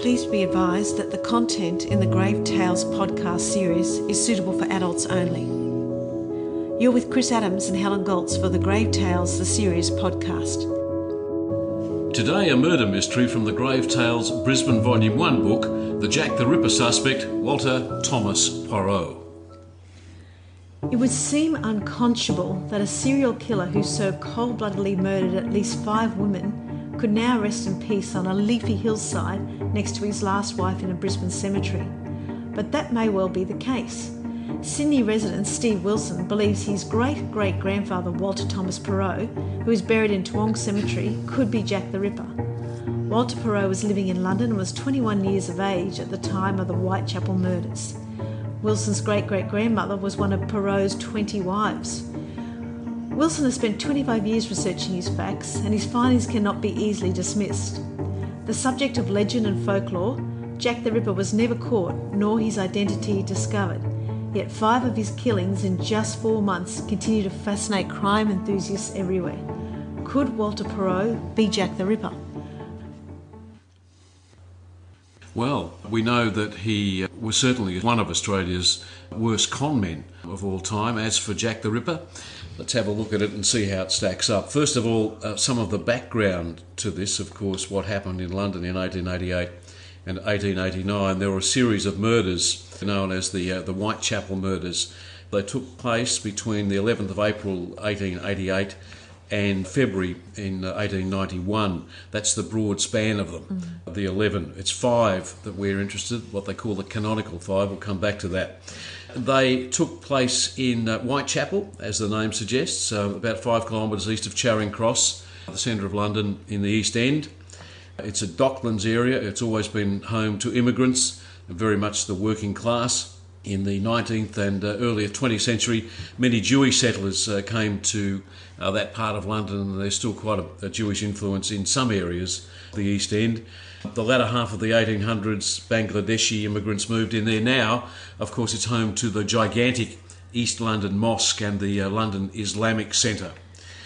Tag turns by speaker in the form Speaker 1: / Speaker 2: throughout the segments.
Speaker 1: Please be advised that the content in the Grave Tales podcast series is suitable for adults only. You're with Chris Adams and Helen Goltz for the Grave Tales, the series podcast.
Speaker 2: Today, a murder mystery from the Grave Tales Brisbane Volume 1 book The Jack the Ripper Suspect, Walter Thomas Poirot.
Speaker 1: It would seem unconscionable that a serial killer who so cold bloodedly murdered at least five women could now rest in peace on a leafy hillside next to his last wife in a Brisbane cemetery. But that may well be the case. Sydney resident Steve Wilson believes his great great grandfather Walter Thomas Porot, who is buried in Toowong Cemetery, could be Jack the Ripper. Walter Porot was living in London and was 21 years of age at the time of the Whitechapel murders. Wilson's great great grandmother was one of Porot's 20 wives. Wilson has spent 25 years researching his facts, and his findings cannot be easily dismissed. The subject of legend and folklore, Jack the Ripper was never caught nor his identity discovered. Yet five of his killings in just four months continue to fascinate crime enthusiasts everywhere. Could Walter Porot be Jack the Ripper?
Speaker 2: Well, we know that he was certainly one of Australia's worst con men of all time. As for Jack the Ripper, let's have a look at it and see how it stacks up. First of all, uh, some of the background to this, of course, what happened in London in 1888 and 1889. There were a series of murders known as the uh, the Whitechapel murders. They took place between the 11th of April 1888 and February in 1891. Uh, That's the broad span of them, mm. the 11. It's five that we're interested, what they call the canonical five. We'll come back to that. They took place in uh, Whitechapel, as the name suggests, uh, about five kilometres east of Charing Cross, the centre of London in the East End. It's a Docklands area. It's always been home to immigrants, very much the working class. In the 19th and uh, earlier 20th century, many Jewish settlers uh, came to uh, that part of London, and there's still quite a, a, Jewish influence in some areas, the East End. The latter half of the 1800s, Bangladeshi immigrants moved in there. Now, of course, it's home to the gigantic East London Mosque and the uh, London Islamic Centre.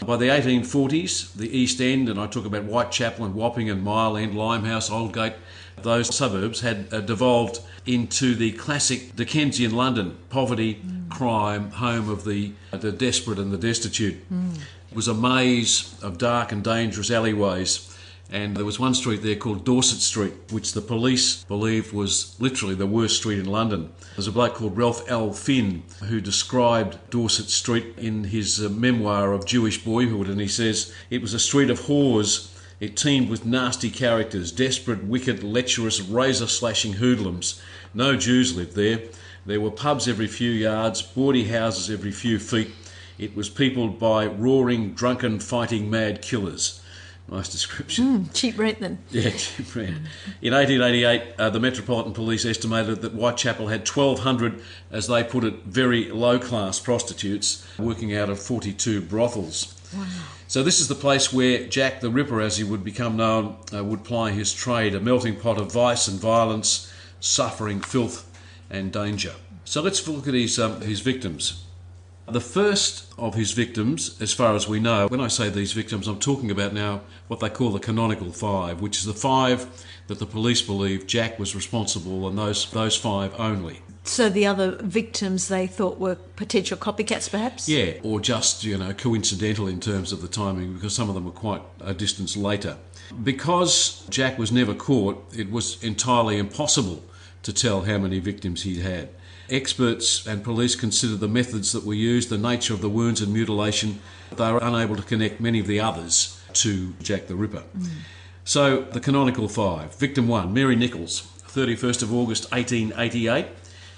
Speaker 2: By the 1840s, the East End, and I talk about Whitechapel and Wapping and Mile End, Limehouse, Aldgate, those suburbs had uh, devolved into the classic Dickensian London poverty, mm. crime, home of the, the desperate and the destitute. Mm. It was a maze of dark and dangerous alleyways. And there was one street there called Dorset Street, which the police believed was literally the worst street in London. There's a bloke called Ralph L. Finn who described Dorset Street in his uh, memoir of Jewish boyhood, and he says it was a street of whores it teemed with nasty characters, desperate, wicked, lecherous, razor slashing hoodlums. No Jews lived there. There were pubs every few yards, bawdy houses every few feet. It was peopled by roaring, drunken, fighting mad killers. Nice description.
Speaker 1: Mm, cheap rent then.
Speaker 2: Yeah, cheap rent. In 1888, uh, the Metropolitan Police estimated that Whitechapel had 1,200, as they put it, very low class prostitutes working out of 42 brothels.
Speaker 1: Wow.
Speaker 2: So this is the place where Jack the Ripper, as he would become known, uh, would ply his trade, a melting pot of vice and violence, suffering, filth, and danger. So let's look at his um, his victims. The first of his victims, as far as we know, when I say these victims, I'm talking about now what they call the canonical five, which is the five that the police believe Jack was responsible, and those those five only.
Speaker 1: So the other victims they thought were potential copycats, perhaps?
Speaker 2: Yeah, or just, you know, coincidental in terms of the timing because some of them were quite a distance later. Because Jack was never caught, it was entirely impossible to tell how many victims he'd had. Experts and police considered the methods that were used, the nature of the wounds and mutilation. They were unable to connect many of the others to Jack the Ripper. Mm. So, the canonical five. Victim one, Mary Nichols, 31st of August 1888.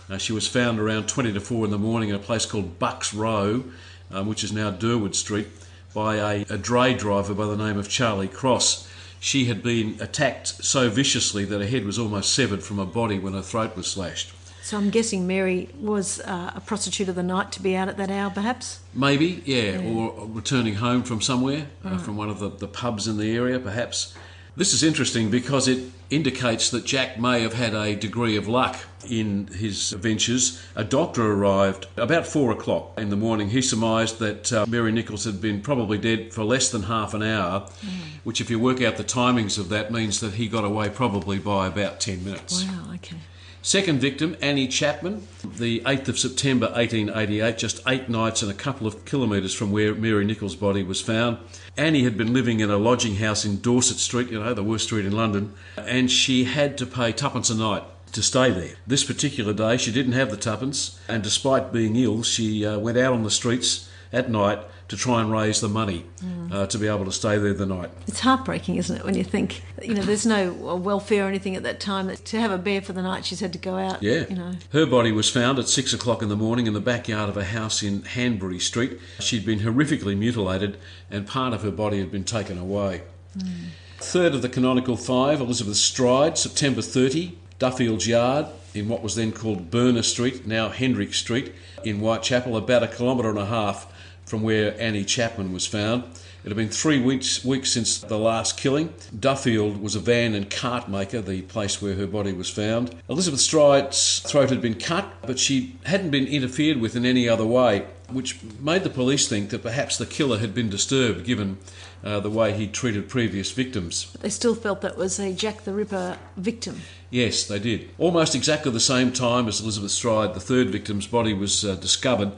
Speaker 2: Uh, she was found around 20 to 4 in the morning in a place called Bucks Row, um, which is now Durward Street, by a, a dray driver by the name of Charlie Cross. She had been attacked so viciously that her head was almost severed from her body when her throat was slashed.
Speaker 1: So I'm guessing Mary was uh, a prostitute of the night to be out at that hour, perhaps?
Speaker 2: Maybe, yeah, yeah. or returning home from somewhere, uh, from one of the, the pubs in the area, perhaps. This is interesting because it indicates that Jack may have had a degree of luck in his ventures. A doctor arrived about four o'clock in the morning. He surmised that uh, Mary Nichols had been probably dead for less than half an hour, mm. which, if you work out the timings of that, means that he got away probably by about 10 minutes.
Speaker 1: Wow, okay.
Speaker 2: Second victim, Annie Chapman, the 8th of September 1888, just eight nights and a couple of kilometres from where Mary Nichols' body was found. Annie had been living in a lodging house in Dorset Street, you know, the worst street in London, and she had to pay twopence a night to stay there. This particular day, she didn't have the twopence, and despite being ill, she uh, went out on the streets at night to try and raise the money mm. uh, to be able to stay there the night.
Speaker 1: It's heartbreaking, isn't it, when you think, you know, there's no welfare or anything at that time. To have a bear for the night, she's had to go out.
Speaker 2: Yeah.
Speaker 1: You know.
Speaker 2: Her body was found at six o'clock in the morning in the backyard of a house in Hanbury Street. She'd been horrifically mutilated, and part of her body had been taken away. Mm. Third of the canonical five, Elizabeth Stride, September 30, Dutfield's Yard in what was then called Berner Street, now Hendrick Street, in Whitechapel, about a kilometre and a half from where Annie Chapman was found. It had been three weeks, weeks since the last killing. Dutfield was a van and cart maker, the place where her body was found. Elizabeth Stride's throat had been cut, but she hadn't been interfered with in any other way, which made the police think that perhaps the killer had been disturbed given uh, the way he'd treated previous victims.
Speaker 1: But they still felt that was a Jack the Ripper victim.
Speaker 2: Yes, they did. Almost exactly the same time as Elizabeth Stride, the third victim's body was uh, discovered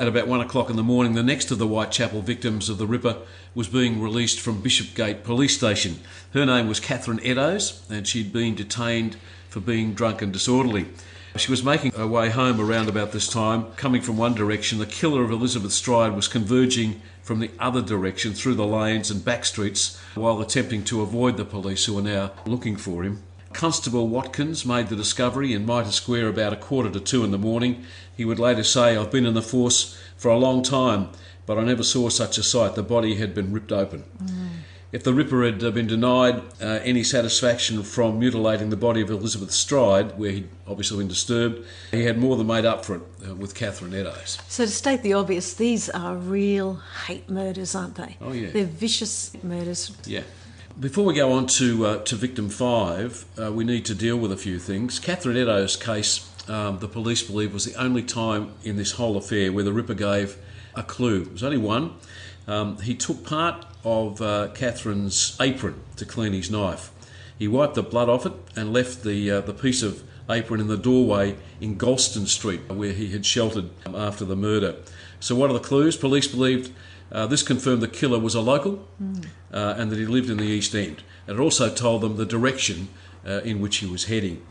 Speaker 2: at about one o'clock in the morning, the next of the Whitechapel victims of the Ripper was being released from Bishopgate Police Station. Her name was Catherine Eddowes, and she'd been detained for being drunk and disorderly. She was making her way home around about this time, coming from one direction. The killer of Elizabeth Stride was converging from the other direction through the lanes and back streets while attempting to avoid the police who were now looking for him. Constable Watkins made the discovery in Mitre Square about a quarter to two in the morning. He would later say, I've been in the force for a long time, but I never saw such a sight. The body had been ripped open. Mm. If the Ripper had uh, been denied uh, any satisfaction from mutilating the body of Elizabeth Stride, where he'd obviously been disturbed, he had more than made up for it uh, with Catherine Eddowes.
Speaker 1: So, to state the obvious, these are real hate murders, aren't they?
Speaker 2: Oh, yeah.
Speaker 1: They're vicious murders.
Speaker 2: Yeah. Before we go on to uh, to victim five, uh, we need to deal with a few things. Catherine Eddowes' case, um, the police believe, was the only time in this whole affair where the Ripper gave a clue. It was only one. Um, he took part of uh, Catherine's apron to clean his knife. He wiped the blood off it and left the uh, the piece of apron in the doorway in Goulston Street, where he had sheltered um, after the murder. So, what are the clues? Police believed uh, this confirmed the killer was a local mm. uh, and that he lived in the East End. And it also told them the direction uh, in which he was heading.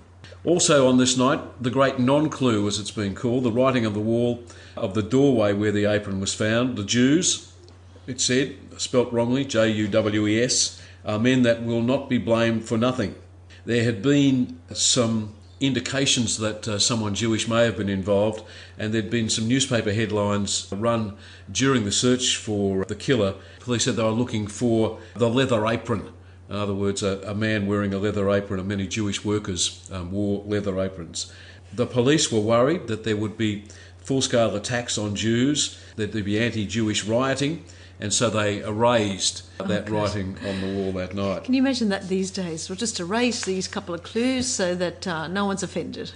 Speaker 2: Also on this night, the great non clue, as it's been called, the writing on the wall of the doorway where the apron was found, the Jews, it said, spelt wrongly, J U W E S, are men that will not be blamed for nothing. There had been some indications that uh, someone Jewish may have been involved, and there'd been some newspaper headlines run during the search for the killer. Police said they were looking for the leather apron. In other words, a, a man wearing a leather apron, and many Jewish workers um, wore leather aprons. The police were worried that there would be full scale attacks on Jews, that there'd be anti Jewish rioting, and so they erased oh, that writing on the wall that night.
Speaker 1: Can you imagine that these days? We'll just erase these couple of clues so that uh, no one's offended.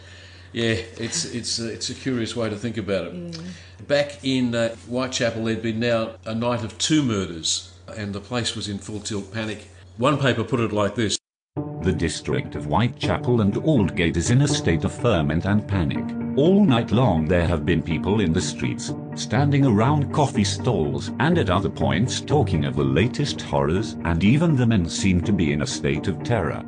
Speaker 2: Yeah, it's it's uh, it's a curious way to think about it. Yeah. Back in uh, Whitechapel, there'd been now a night of two murders, and the place was in full tilt panic. One paper put it like this.
Speaker 3: The district of Whitechapel and Aldgate is in a state of ferment and panic. All night long there have been people in the streets, standing around coffee stalls and at other points talking of the latest horrors, and even the men seem to be in a state of terror.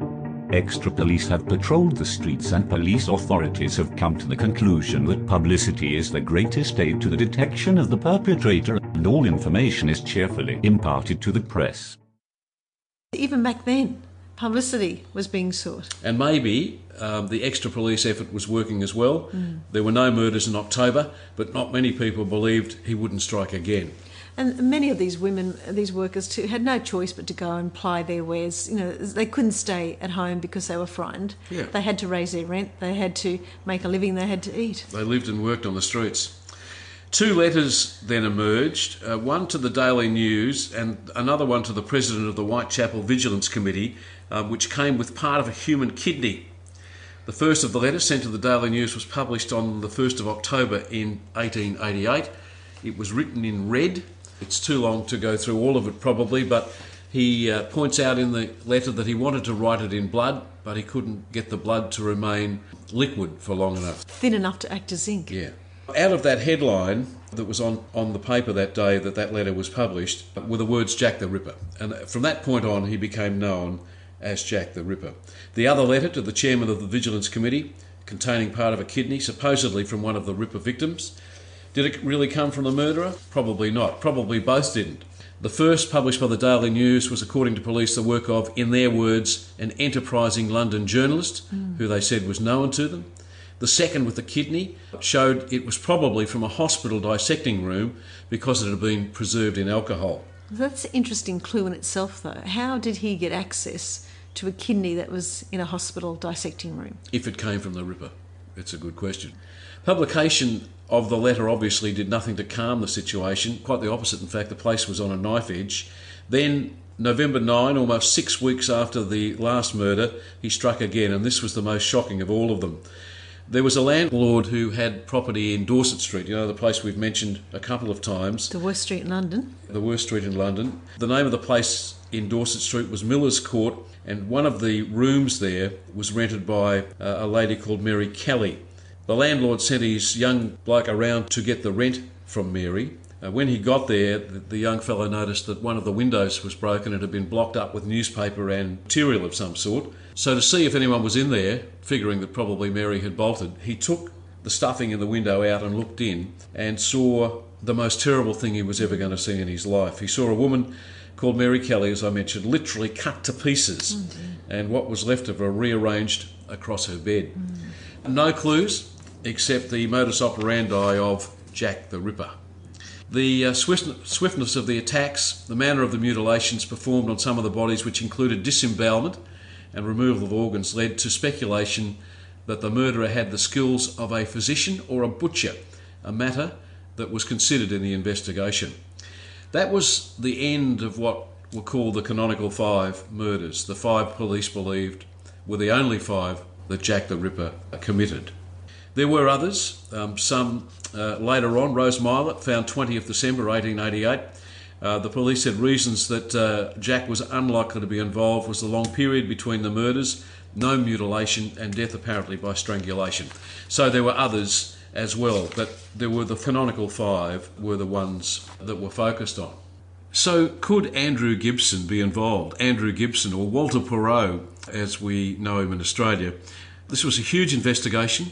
Speaker 3: Extra police have patrolled the streets and police authorities have come to the conclusion that publicity is the greatest aid to the detection of the perpetrator and all information is cheerfully imparted to the press.
Speaker 1: Even back then, publicity was being sought.
Speaker 2: And maybe um, the extra police effort was working as well. Mm. There were no murders in October, but not many people believed he wouldn't strike again.
Speaker 1: And many of these women, these workers too, had no choice but to go and ply their wares. You know, they couldn't stay at home because they were frightened.
Speaker 2: Yeah.
Speaker 1: They had to raise their rent. They had to make a living. They had to eat.
Speaker 2: They lived and worked on the streets. Two letters then emerged, uh, one to the Daily News and another one to the President of the Whitechapel Vigilance Committee, um, which came with part of a human kidney. The first of the letters sent to the Daily News was published on the 1st of October in 1888. It was written in red. It's too long to go through all of it, probably, but he uh, points out in the letter that he wanted to write it in blood, but he couldn't get the blood to remain liquid for long enough.
Speaker 1: Thin enough to act as ink.
Speaker 2: Yeah. Out of that headline that was on, on the paper that day that that letter was published were the words Jack the Ripper. And from that point on, he became known as Jack the Ripper. The other letter to the chairman of the Vigilance Committee, containing part of a kidney, supposedly from one of the Ripper victims, did it really come from the murderer? Probably not. Probably both didn't. The first, published by the Daily News, was, according to police, the work of, in their words, an enterprising London journalist mm. who they said was known to them. The second, with the kidney, showed it was probably from a hospital dissecting room because it had been preserved in alcohol.
Speaker 1: That's an interesting clue in itself, though. How did he get access to a kidney that was in a hospital dissecting room?
Speaker 2: If it came from the Ripper. It's a good question. Publication of the letter obviously did nothing to calm the situation. Quite the opposite, in fact, the place was on a knife edge. Then, November 9, almost six weeks after the last murder, he struck again, and this was the most shocking of all of them. There was a landlord who had property in Dorset Street, you know, the place we've mentioned a couple of times.
Speaker 1: The worst street in London.
Speaker 2: The worst street in London. The name of the place in Dorset Street was Miller's Court, and one of the rooms there was rented by uh, a lady called Mary Kelly. The landlord sent his young bloke around to get the rent from Mary. Uh, when he got there, the, the, young fellow noticed that one of the windows was broken and had been blocked up with newspaper and material of some sort. So, to see if anyone was in there, figuring that probably Mary had bolted, he took the stuffing in the window out and looked in and saw the most terrible thing he was ever going to see in his life. He saw a woman called Mary Kelly, as I mentioned, literally cut to pieces, oh and what was left of her rearranged across her bed. Mm. No clues except the modus operandi of Jack the Ripper. The uh, swiftness of the attacks, the manner of the mutilations performed on some of the bodies, which included disembowelment and removal of organs, led to speculation that the murderer had the skills of a physician or a butcher, a matter that was considered in the investigation. That was the end of what were called the canonical five murders. The five police believed were the only five that Jack the Ripper committed. There were others, um, some uh, later on. Rose Mylett found 20th December 1888. Uh, the police had reasons that uh, Jack was unlikely to be involved was the long period between the murders, no mutilation, and death apparently by strangulation. So there were others as well, but there were the canonical five were the ones that were focused on. So could Andrew Gibson be involved? Andrew Gibson or Walter Perot, as we know him in Australia. This was a huge investigation.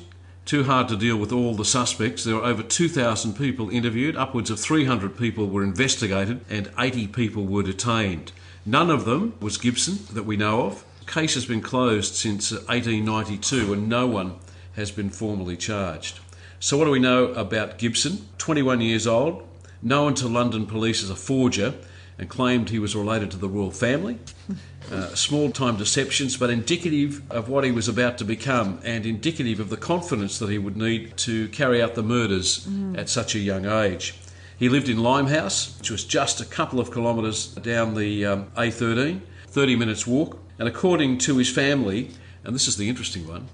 Speaker 2: Too hard to deal with all the suspects. There were over 2,000 people interviewed, upwards of 300 people were investigated, and 80 people were detained. None of them was Gibson that we know of. The case has been closed since 1892 and no one has been formally charged. So, what do we know about Gibson? 21 years old, known to London police as a forger, and claimed he was related to the royal family. Uh, small time deceptions, but indicative of what he was about to become and indicative of the confidence that he would need to carry out the murders mm. at such a young age. He lived in Limehouse, which was just a couple of kilometres down the um, A13, 30 minutes walk. And according to his family, and this is the interesting one,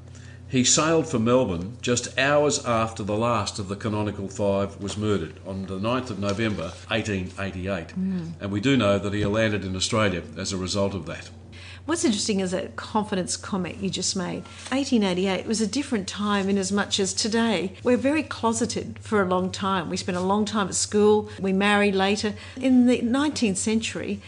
Speaker 2: he sailed for Melbourne just hours after the last of the canonical five was murdered on the 9th of November 1888. Mm. And we do know that he landed in Australia as a result of that.
Speaker 1: What's interesting is that confidence comment you just made. 1888 was a different time in as much as today. We're very closeted for a long time. We spent a long time at school, we marry later. In the 19th century,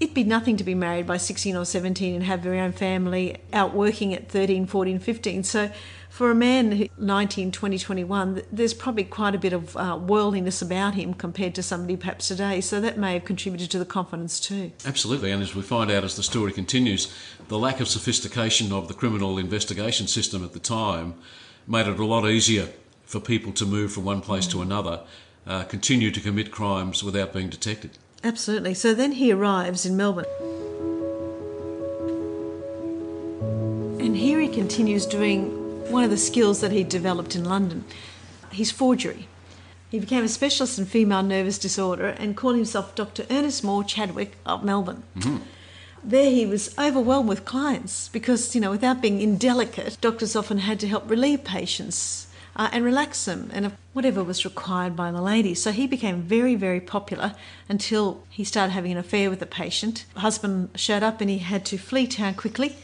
Speaker 1: it'd be nothing to be married by 16 or 17 and have your own family out working at 13, 14, 15. So for a man who 19, 20, 21, there's probably quite a bit of uh, worldliness about him compared to somebody perhaps today. So that may have contributed to the confidence too.
Speaker 2: Absolutely. And as we find out as the story continues, the lack of sophistication of the criminal investigation system at the time made it a lot easier for people to move from one place mm. to another, uh, continue to commit crimes without being detected.
Speaker 1: Absolutely. So then he arrives in Melbourne. And here he continues doing one of the skills that he developed in London his forgery. He became a specialist in female nervous disorder and called himself Dr. Ernest Moore Chadwick of Melbourne. Mm-hmm. there he was overwhelmed with clients because, you know, without being indelicate, doctors often had to help relieve patients uh, and relax them and whatever was required by the lady. So he became very, very popular until he started having an affair with the patient. husband showed up and he had to flee town quickly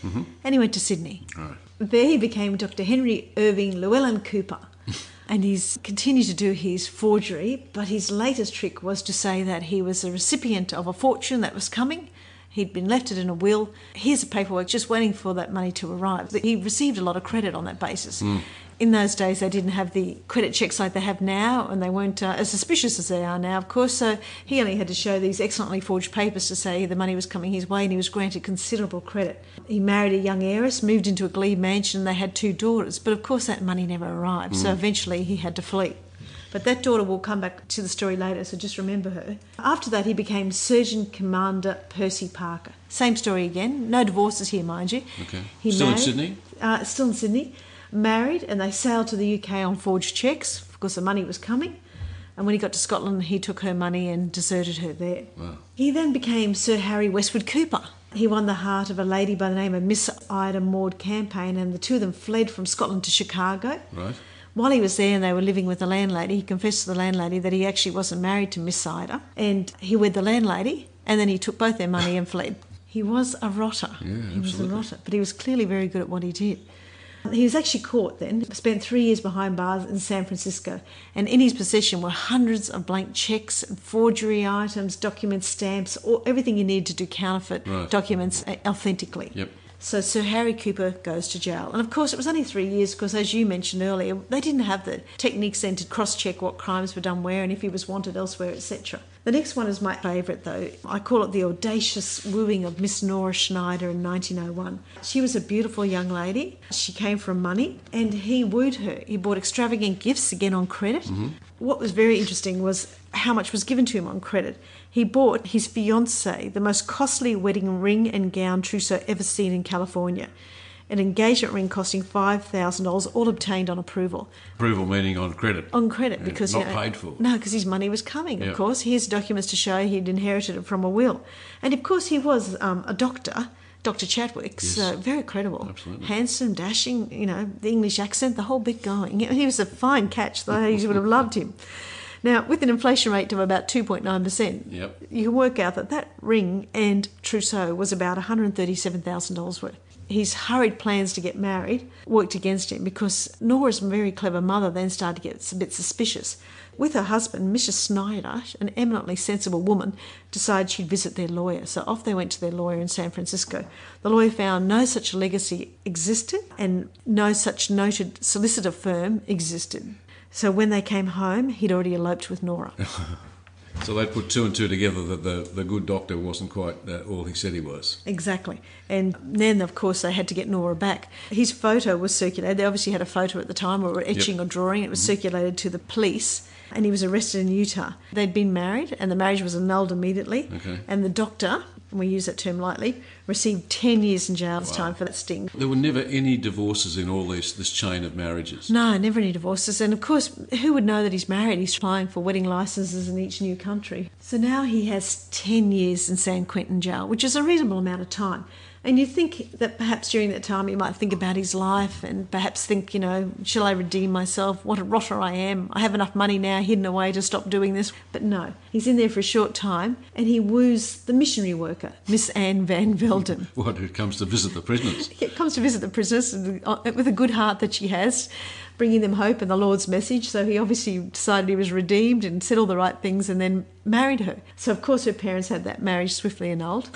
Speaker 1: and he went to Sydney.
Speaker 2: Right.
Speaker 1: There he became Dr. Henry Irving Llewellyn Cooper. and he's continued to do his forgery, but his latest trick was to say that he was a recipient of a fortune that was coming. He'd been left it in a will. Here's the paperwork, just waiting for that money to arrive. He received a lot of credit on that basis. In those days, they didn't have the credit checks like they have now, and they weren't uh, as suspicious as they are now, of course. So he only had to show these excellently forged papers to say the money was coming his way, and he was granted considerable credit. He married a young heiress, moved into a glebe mansion, and they had two daughters. But of course, that money never arrived, so eventually he had to flee. But that daughter will come back to the story later, so just remember her. After that, he became Surgeon Commander Percy Parker. Same story again. No divorces here, mind you.
Speaker 2: Okay.
Speaker 1: He
Speaker 2: Still in Sydney?
Speaker 1: Uh, still in Sydney. Married, and they sailed to the UK on forged checks because the money was coming. And when he got to Scotland, he took her money and deserted her there.
Speaker 2: Wow.
Speaker 1: He then became Sir Harry Westwood Cooper. He won the heart of a lady by the name of Miss Ida Maud Campaign, and the two of them fled from Scotland to Chicago.
Speaker 2: Right.
Speaker 1: While he was there and they were living with the landlady, he confessed to the landlady that he actually wasn't married to Miss Ida, and he wed the landlady, and then he took both their money and fled. He was a rotter.
Speaker 2: Yeah,
Speaker 1: he was a
Speaker 2: absolutely.
Speaker 1: rotter, but he was clearly very good at what he did. He was actually caught then, spent three years behind bars in San Francisco, and in his possession were hundreds of blank checks, forgery items, documents, stamps, all, everything you need to do counterfeit
Speaker 2: Right.
Speaker 1: documents uh, authentically.
Speaker 2: Yep.
Speaker 1: So Sir Harry Cooper goes to jail. And of course, it was only three years because, as you mentioned earlier, they didn't have the techniques then to cross check what crimes were done where and if he was wanted elsewhere, etc. The next one is my favourite, though. I call it the audacious wooing of Miss Nora Schneider in 1901. She was a beautiful young lady. She came from money and he wooed her. He bought extravagant gifts, again on credit. Mm-hmm. What was very interesting was how much was given to him on credit. He bought his fiancée the most costly wedding ring and gown trousseau ever seen in California. An engagement ring costing $5,000, all obtained on approval.
Speaker 2: Approval meaning on credit.
Speaker 1: On credit, because.
Speaker 2: not
Speaker 1: you know,
Speaker 2: paid for.
Speaker 1: No, because his money was coming,
Speaker 2: Yeah.
Speaker 1: of course. Here's documents to show he'd inherited it from a will. And of course, he was um, a doctor. Dr. Chadwick, so very credible,
Speaker 2: Absolutely.
Speaker 1: handsome, dashing. You know, the English accent, the whole bit going. He was a fine catch. The ladies would have loved him. Now, with an inflation rate of about 2.9%,
Speaker 2: Yep.
Speaker 1: you can work out that that ring and trousseau was about $137,000 worth. His hurried plans to get married worked against him because Nora's very clever mother then started to get a bit suspicious. With her husband, Mrs. Snyder, an eminently sensible woman, decided she'd visit their lawyer. So off they went to their lawyer in San Francisco. The lawyer found no such legacy existed and no such noted solicitor firm existed. So when they came home, he'd already eloped with Nora.
Speaker 2: So they put two and two together that the, the good doctor wasn't quite uh, all he said he was.
Speaker 1: Exactly. And then, of course, they had to get Nora back. His photo was circulated. They obviously had a photo at the time or etching
Speaker 2: Yep.
Speaker 1: or drawing. It was circulated to the police. And he was arrested in Utah. They'd been married, and the marriage was annulled immediately.
Speaker 2: Okay.
Speaker 1: And the doctor, and we use that term lightly, received 10 years in jail this time for that sting.
Speaker 2: There were never any divorces in all this this chain of marriages.
Speaker 1: No, never any divorces. And of course, who would know that he's married? He's applying for wedding licenses in each new country. So now he has 10 years in San Quentin jail, which is a reasonable amount of time. And you think that perhaps during that time he might think about his life and perhaps think, you know, shall I redeem myself? What a rotter I am. I have enough money now hidden away to stop doing this. But no, he's in there for a short time and he woos the missionary worker, Miss Anne Van Velden.
Speaker 2: What, who comes to visit the prisoners?
Speaker 1: He comes to visit the prisoners uh, with a good heart that she has, bringing them hope and the Lord's message. So he obviously decided he was redeemed and said all the right things and then married her. So, of course, her parents had that marriage swiftly annulled.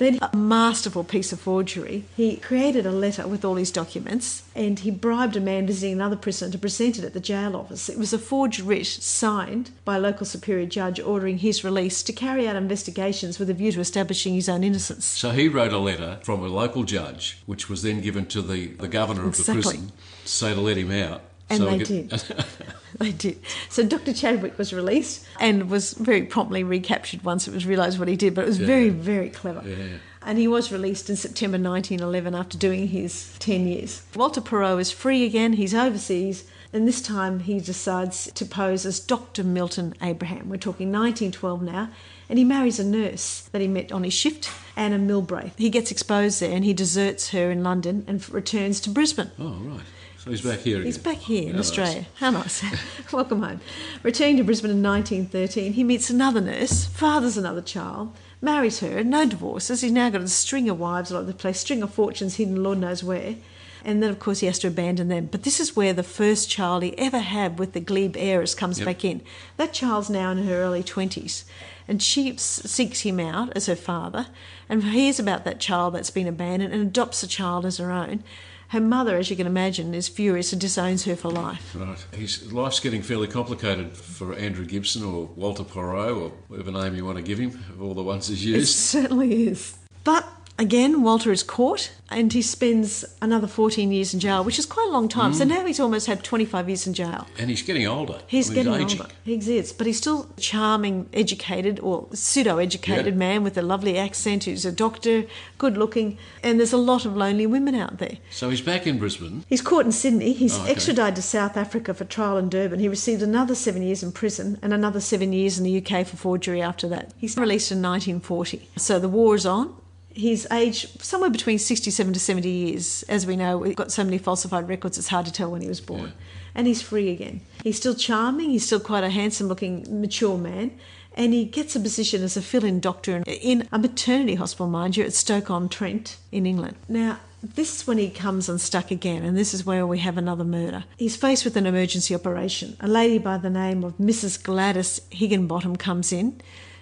Speaker 1: Then, a masterful piece of forgery. He created a letter with all his documents and he bribed a man visiting another prisoner to present it at the jail office. It was a forged writ signed by a local superior judge ordering his release to carry out investigations with a view to establishing his own innocence.
Speaker 2: So he wrote a letter from a local judge, which was then given to the, the governor of the prison to say to let him out.
Speaker 1: And
Speaker 2: So
Speaker 1: they
Speaker 2: he
Speaker 1: did. they did. So Dr. Chadwick was released and was very promptly recaptured once it was realised what he did, but it was very, very clever.
Speaker 2: Yeah.
Speaker 1: And he was released in September 1911 after doing his 10 years. Walter Perot is free again, he's overseas, And this time he decides to pose as Dr. Milton Abraham. We're talking 1912 now. And he marries a nurse that he met on his shift, Anna Milbraith. He gets exposed there and he deserts her in London and returns to Brisbane.
Speaker 2: Oh, right. So he's back here
Speaker 1: He's
Speaker 2: again.
Speaker 1: back here in
Speaker 2: How nice.
Speaker 1: Australia. How nice. Welcome home. Returning to Brisbane in 1913, he meets another nurse, fathers another child, marries her, no divorces. He's now got a string of wives all over the place, string of fortunes hidden Lord knows where. And then, of course, he has to abandon them. But this is where the first child he ever had with the glebe heiress comes
Speaker 2: Yep.
Speaker 1: back in. That child's now in her early 20s. And she seeks him out as her father and hears about that child that's been abandoned and adopts the child as her own. Her mother, as you can imagine, is furious and disowns her for life.
Speaker 2: Right. His life's getting fairly complicated for Andrew Gibson or Walter Porot or whatever name you want to give him of all the ones he's used.
Speaker 1: It
Speaker 2: used.
Speaker 1: certainly is. But again, Walter is caught and he spends another 14 years in jail, which is quite a long time. So hmm. now he's almost had 25 years in jail.
Speaker 2: And he's getting older.
Speaker 1: He's getting
Speaker 2: aging.
Speaker 1: older. He exists, but he's still a charming, educated or pseudo-educated
Speaker 2: Yeah.
Speaker 1: man with a lovely accent who's a doctor, good looking, and there's a lot of lonely women out there.
Speaker 2: So he's back in Brisbane.
Speaker 1: He's caught in Sydney. He's
Speaker 2: Oh, okay.
Speaker 1: extradited to South Africa for trial in Durban. He received another seven years in prison and another seven years in the UK for forgery after that. He's released in 1940. So the war is on. He's aged somewhere between 67 to 70 years. As we know, we've got so many falsified records, it's hard to tell when he was born. And he's free again. He's still charming. He's still quite a handsome looking, mature man. And he gets a position as a fill in doctor in- in a maternity hospital, mind you, at Stoke-on-Trent in England. Now, this is when he comes unstuck again, and this is where we have another murder. He's faced with an emergency operation. A lady by the name of Mrs. Gladys Higginbottom comes in.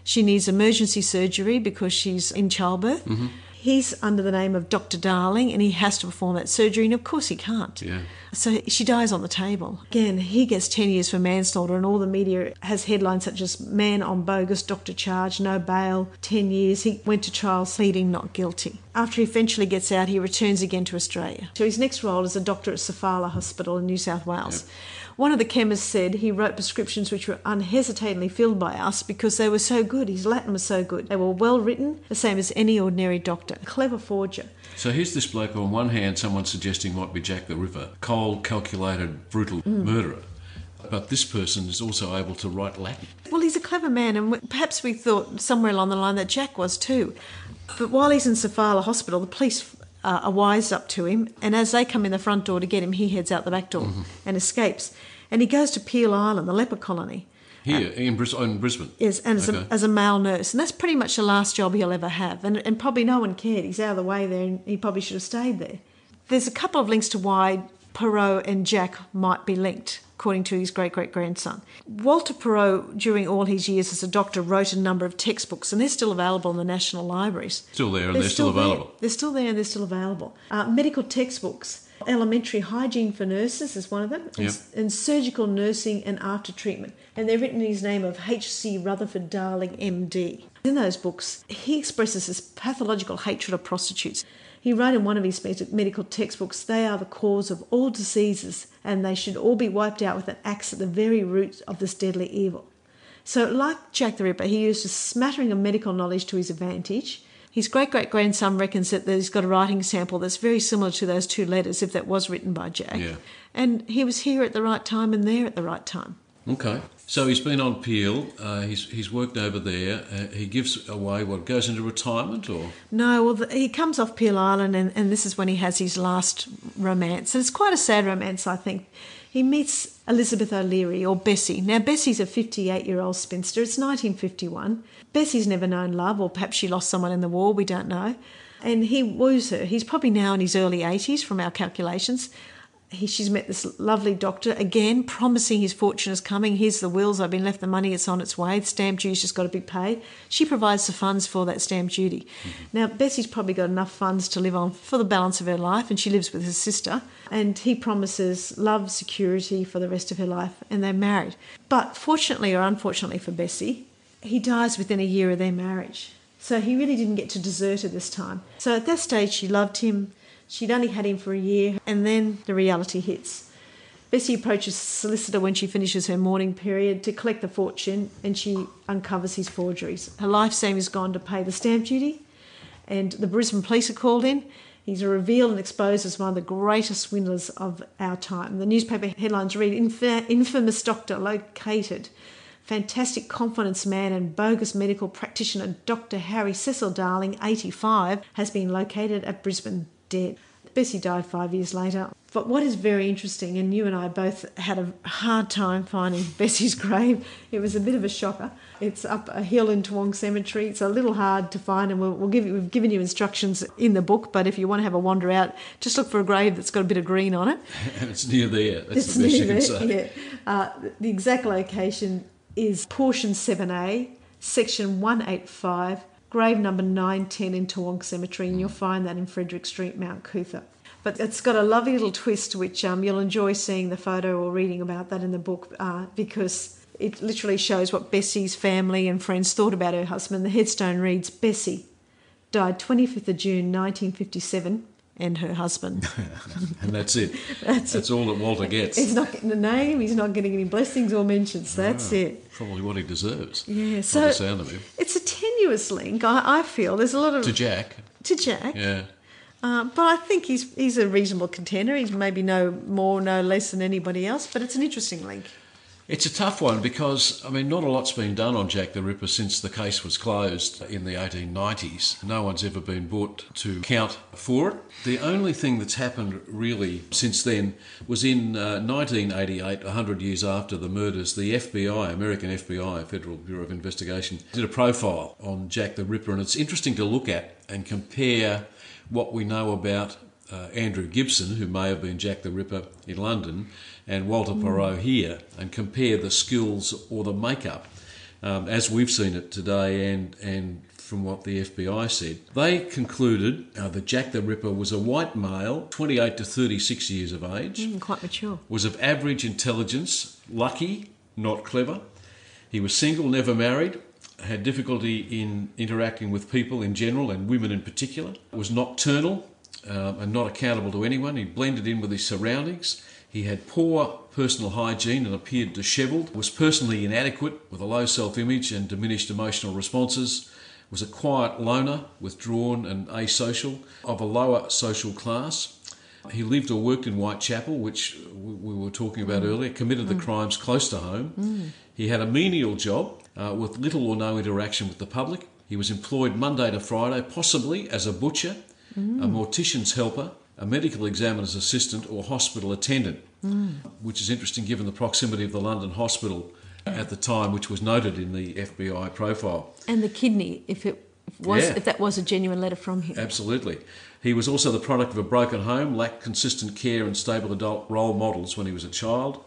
Speaker 1: She needs emergency surgery because she's in childbirth. Mm-hmm. He's under the name of Dr. Darling and he has to perform that surgery, and of course he can't.
Speaker 2: Yeah.
Speaker 1: So she dies on the table. Again, he gets 10 years for manslaughter, and all the media has headlines such as Man on bogus, doctor charged, no bail, 10 years. He went to trial pleading not guilty. After he eventually gets out, he returns again to Australia. So his next role is a doctor at Safala Hospital in New South Wales. One of the chemists said he wrote prescriptions which were unhesitatingly filled by us because they were so good. His Latin was so good. They were well written, the same as any ordinary doctor. A Clever forger.
Speaker 2: So here's this bloke on one hand, someone suggesting might be Jack the Ripper, cold, calculated, brutal mm. murderer. But this person is also able to write Latin.
Speaker 1: Well, he's a clever man, and perhaps we thought somewhere along the line that Jack was too. But while he's in Safala Hospital, the police uh, are wise up to him, and as they come in the front door to get him, he heads out the back door and escapes. And he goes to Peel Island, the leper colony.
Speaker 2: Here in, Bris- in Brisbane.
Speaker 1: Yes, and as,
Speaker 2: Okay.
Speaker 1: a, as a male nurse, and that's pretty much the last job he'll ever have. And, and probably no one cared. He's out of the way there, and he probably should have stayed there. There's a couple of links to why Perot and Jack might be linked, according to his great great grandson. Walter Perot, during all his years as a doctor, wrote a number of textbooks, and they're still available in the national libraries.
Speaker 2: Still there and they're, still,
Speaker 1: there.
Speaker 2: available.
Speaker 1: They're still there and they're still available. Uh, medical textbooks. Elementary hygiene for nurses is one of them, and,
Speaker 2: Yep.
Speaker 1: and surgical nursing and after treatment. And they're written in his name of H.C. Rutherford Darling, MD. In those books, he expresses his pathological hatred of prostitutes. He wrote in one of his medical textbooks, they are the cause of all diseases and they should all be wiped out with an axe at the very root of this deadly evil. So, like Jack the Ripper, he used a smattering of medical knowledge to his advantage. His great great grandson reckons that he's got a writing sample that's very similar to those two letters, if that was written by Jack.
Speaker 2: Yeah.
Speaker 1: And he was here at the right time and there at the right time.
Speaker 2: Okay. So he's been on Peel. Uh, he's he's worked over there. Uh, he gives away what goes into retirement, or
Speaker 1: No, well, the, he comes off Peel Island, and, and this is when he has his last romance. And it's quite a sad romance, I think. He meets Elizabeth O'Leary, or Bessie. Now, Bessie's a 58 year old spinster. It's 1951. Bessie's never known love, or perhaps she lost someone in the war, we don't know. And he woos her. He's probably now in his early 80s from our calculations. He, she's met this lovely doctor again, promising his fortune is coming. Here's the wills. I've been left the money. It's on its way. The stamp duty's just got to be paid. She provides the funds for that stamp duty. Mm-hmm. Now Bessie's probably got enough funds to live on for the balance of her life, and she lives with her sister. And he promises love, security for the rest of her life, and they're married. But fortunately or unfortunately for Bessie, he dies within a year of their marriage. So he really didn't get to desert her this time. So at that stage, she loved him. She'd only had him for a year, and then the reality hits. Bessie approaches solicitor when she finishes her mourning period to collect the fortune, and she uncovers his forgeries. Her life savings gone to pay the stamp duty, and the Brisbane police are called in. He's revealed and exposed as one of the greatest swindlers of our time. The newspaper headlines read "Inf- Infamous doctor located. Fantastic confidence man and bogus medical practitioner Dr. Harry Cecil Darling, 85, has been located at Brisbane dead. Bessie died five years later. But what is very interesting, and you and I both had a hard time finding Bessie's grave, it was a bit of a shocker. It's up a hill in Toowong Cemetery. It's a little hard to find, and we'll, we'll give you, we've given you instructions in the book. But if you want to have a wander out, just look for a grave that's got a bit of green on it.
Speaker 2: and it's near there. That's
Speaker 1: It's
Speaker 2: the best you can
Speaker 1: there,
Speaker 2: say.
Speaker 1: Yeah. Uh, the exact location is portion 7A, section 185, grave number 910 in Toowong Cemetery, and you'll find that in Frederick Street, Mount Cootha. But it's got a lovely little twist, which um, you'll enjoy seeing the photo or reading about that in the book uh, because it literally shows what Bessie's family and friends thought about her husband. The headstone reads Bessie died 25th of June 1957 and her husband.
Speaker 2: And that's it.
Speaker 1: That's
Speaker 2: That's, all that Walter gets.
Speaker 1: He's not getting a name, he's not getting any blessings or mentions. That's it.
Speaker 2: Probably what he deserves.
Speaker 1: Yeah, so
Speaker 2: the sound of him.
Speaker 1: it's a tenuous link. I, I feel there's a lot of
Speaker 2: To Jack,
Speaker 1: to Jack,
Speaker 2: yeah.
Speaker 1: uh, but I think he's he's a reasonable contender. He's maybe no more, no less than anybody else, but it's an interesting link.
Speaker 2: It's a tough one because, I mean, not a lot's been done on Jack the Ripper since the case was closed in the 1890s. No one's ever been brought to count for it. The only thing that's happened really since then was in uh, 1988, 100 years after the murders, the FBI, American FBI, Federal Bureau of Investigation, did a profile on Jack the Ripper. And it's interesting to look at and compare what we know about uh, Andrew Gibson, who may have been Jack the Ripper in London, and Walter Perot here, and compare the skills or the makeup um, as we've seen it today and, and from what the FBI said. They concluded uh, that Jack the Ripper was a white male, 28 to 36 years of age,
Speaker 1: Mm, quite mature.
Speaker 2: was of average intelligence, lucky, not clever. He was single, never married, had difficulty in interacting with people in general and women in particular, was nocturnal um, and not accountable to anyone. He blended in with his surroundings. He had poor personal hygiene and appeared dishevelled, was personally inadequate with a low self image and diminished emotional responses, was a quiet loner, withdrawn and asocial, of a lower social class. He lived or worked in Whitechapel, which we we were talking about earlier, committed the crimes close to home. He had a menial job uh, with little or no interaction with the public. He was employed Monday to Friday, possibly as a butcher, a mm. mortician's helper, a medical examiner's assistant, or hospital attendant, mm. which is interesting given the proximity of the London hospital at the time, which was noted in the FBI profile.
Speaker 1: And the kidney, if it was,
Speaker 2: Yeah.
Speaker 1: if that was a genuine letter from him.
Speaker 2: Absolutely. He was also the product of a broken home, lacked consistent care and stable adult role models when he was a child,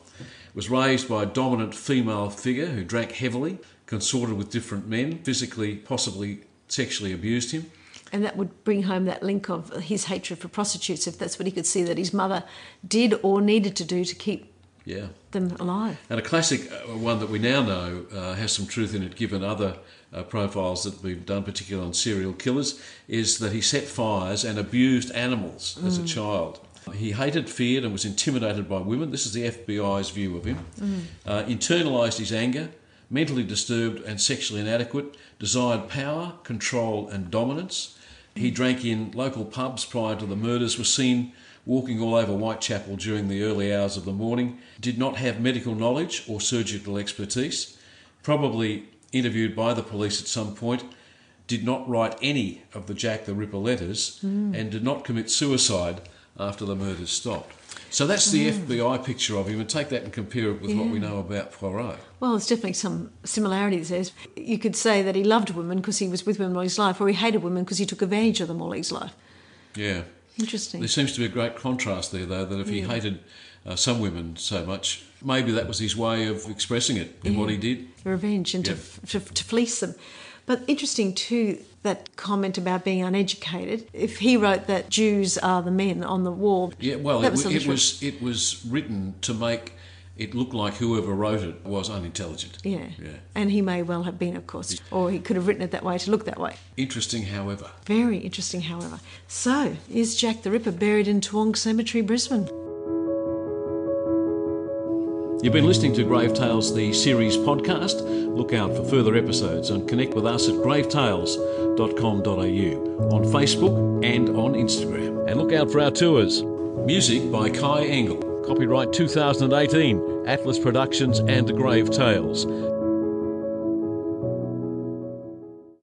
Speaker 2: was raised by a dominant female figure who drank heavily, consorted with different men, physically, possibly sexually abused him.
Speaker 1: And that would bring home that link of his hatred for prostitutes, if that's what he could see that his mother did or needed to do to keep
Speaker 2: Yeah.
Speaker 1: them alive.
Speaker 2: And a classic uh, one that we now know uh, has some truth in it, given other uh, profiles that we've done, particularly on serial killers, is that he set fires and abused animals as a child. He hated, feared, and was intimidated by women. This is the FBI's view of him. Uh, internalised his anger, mentally disturbed and sexually inadequate, desired power, control, and dominance. He drank in local pubs prior to the murders, was seen walking all over Whitechapel during the early hours of the morning, did not have medical knowledge or surgical expertise, probably interviewed by the police at some point, did not write any of the Jack the Ripper letters, hmm. and did not commit suicide after the murders stopped. So that's the FBI picture of him, and take that and compare it with what we know about Poirot.
Speaker 1: Well, there's definitely some similarities there. You could say that he loved women because he was with women all his life, or he hated women because he took advantage of them all his life.
Speaker 2: Yeah.
Speaker 1: Interesting.
Speaker 2: There seems to be a great contrast there, though, that if he hated uh, some women so much, maybe that was his way of expressing it in what he did.
Speaker 1: revenge and
Speaker 2: Yep.
Speaker 1: to, to, to fleece them. But interesting too, that comment about being uneducated. If he wrote that Jews are the men on the wall,
Speaker 2: Yeah, well, it,
Speaker 1: was,
Speaker 2: wa- it was it was written to make it look like whoever wrote it was unintelligent.
Speaker 1: Yeah.
Speaker 2: Yeah.
Speaker 1: And he may well have been, of course, or he could have written it that way to look that way.
Speaker 2: Interesting, however.
Speaker 1: Very interesting, however. So, is Jack the Ripper buried in Toowong Cemetery, Brisbane?
Speaker 2: You've been listening to Grave Tales, the series podcast. Look out for further episodes and connect with us at gravetales.com.au on Facebook and on Instagram. And look out for our tours.
Speaker 4: Music by Kai Engel.
Speaker 2: Copyright 2018, Atlas Productions and Grave Tales.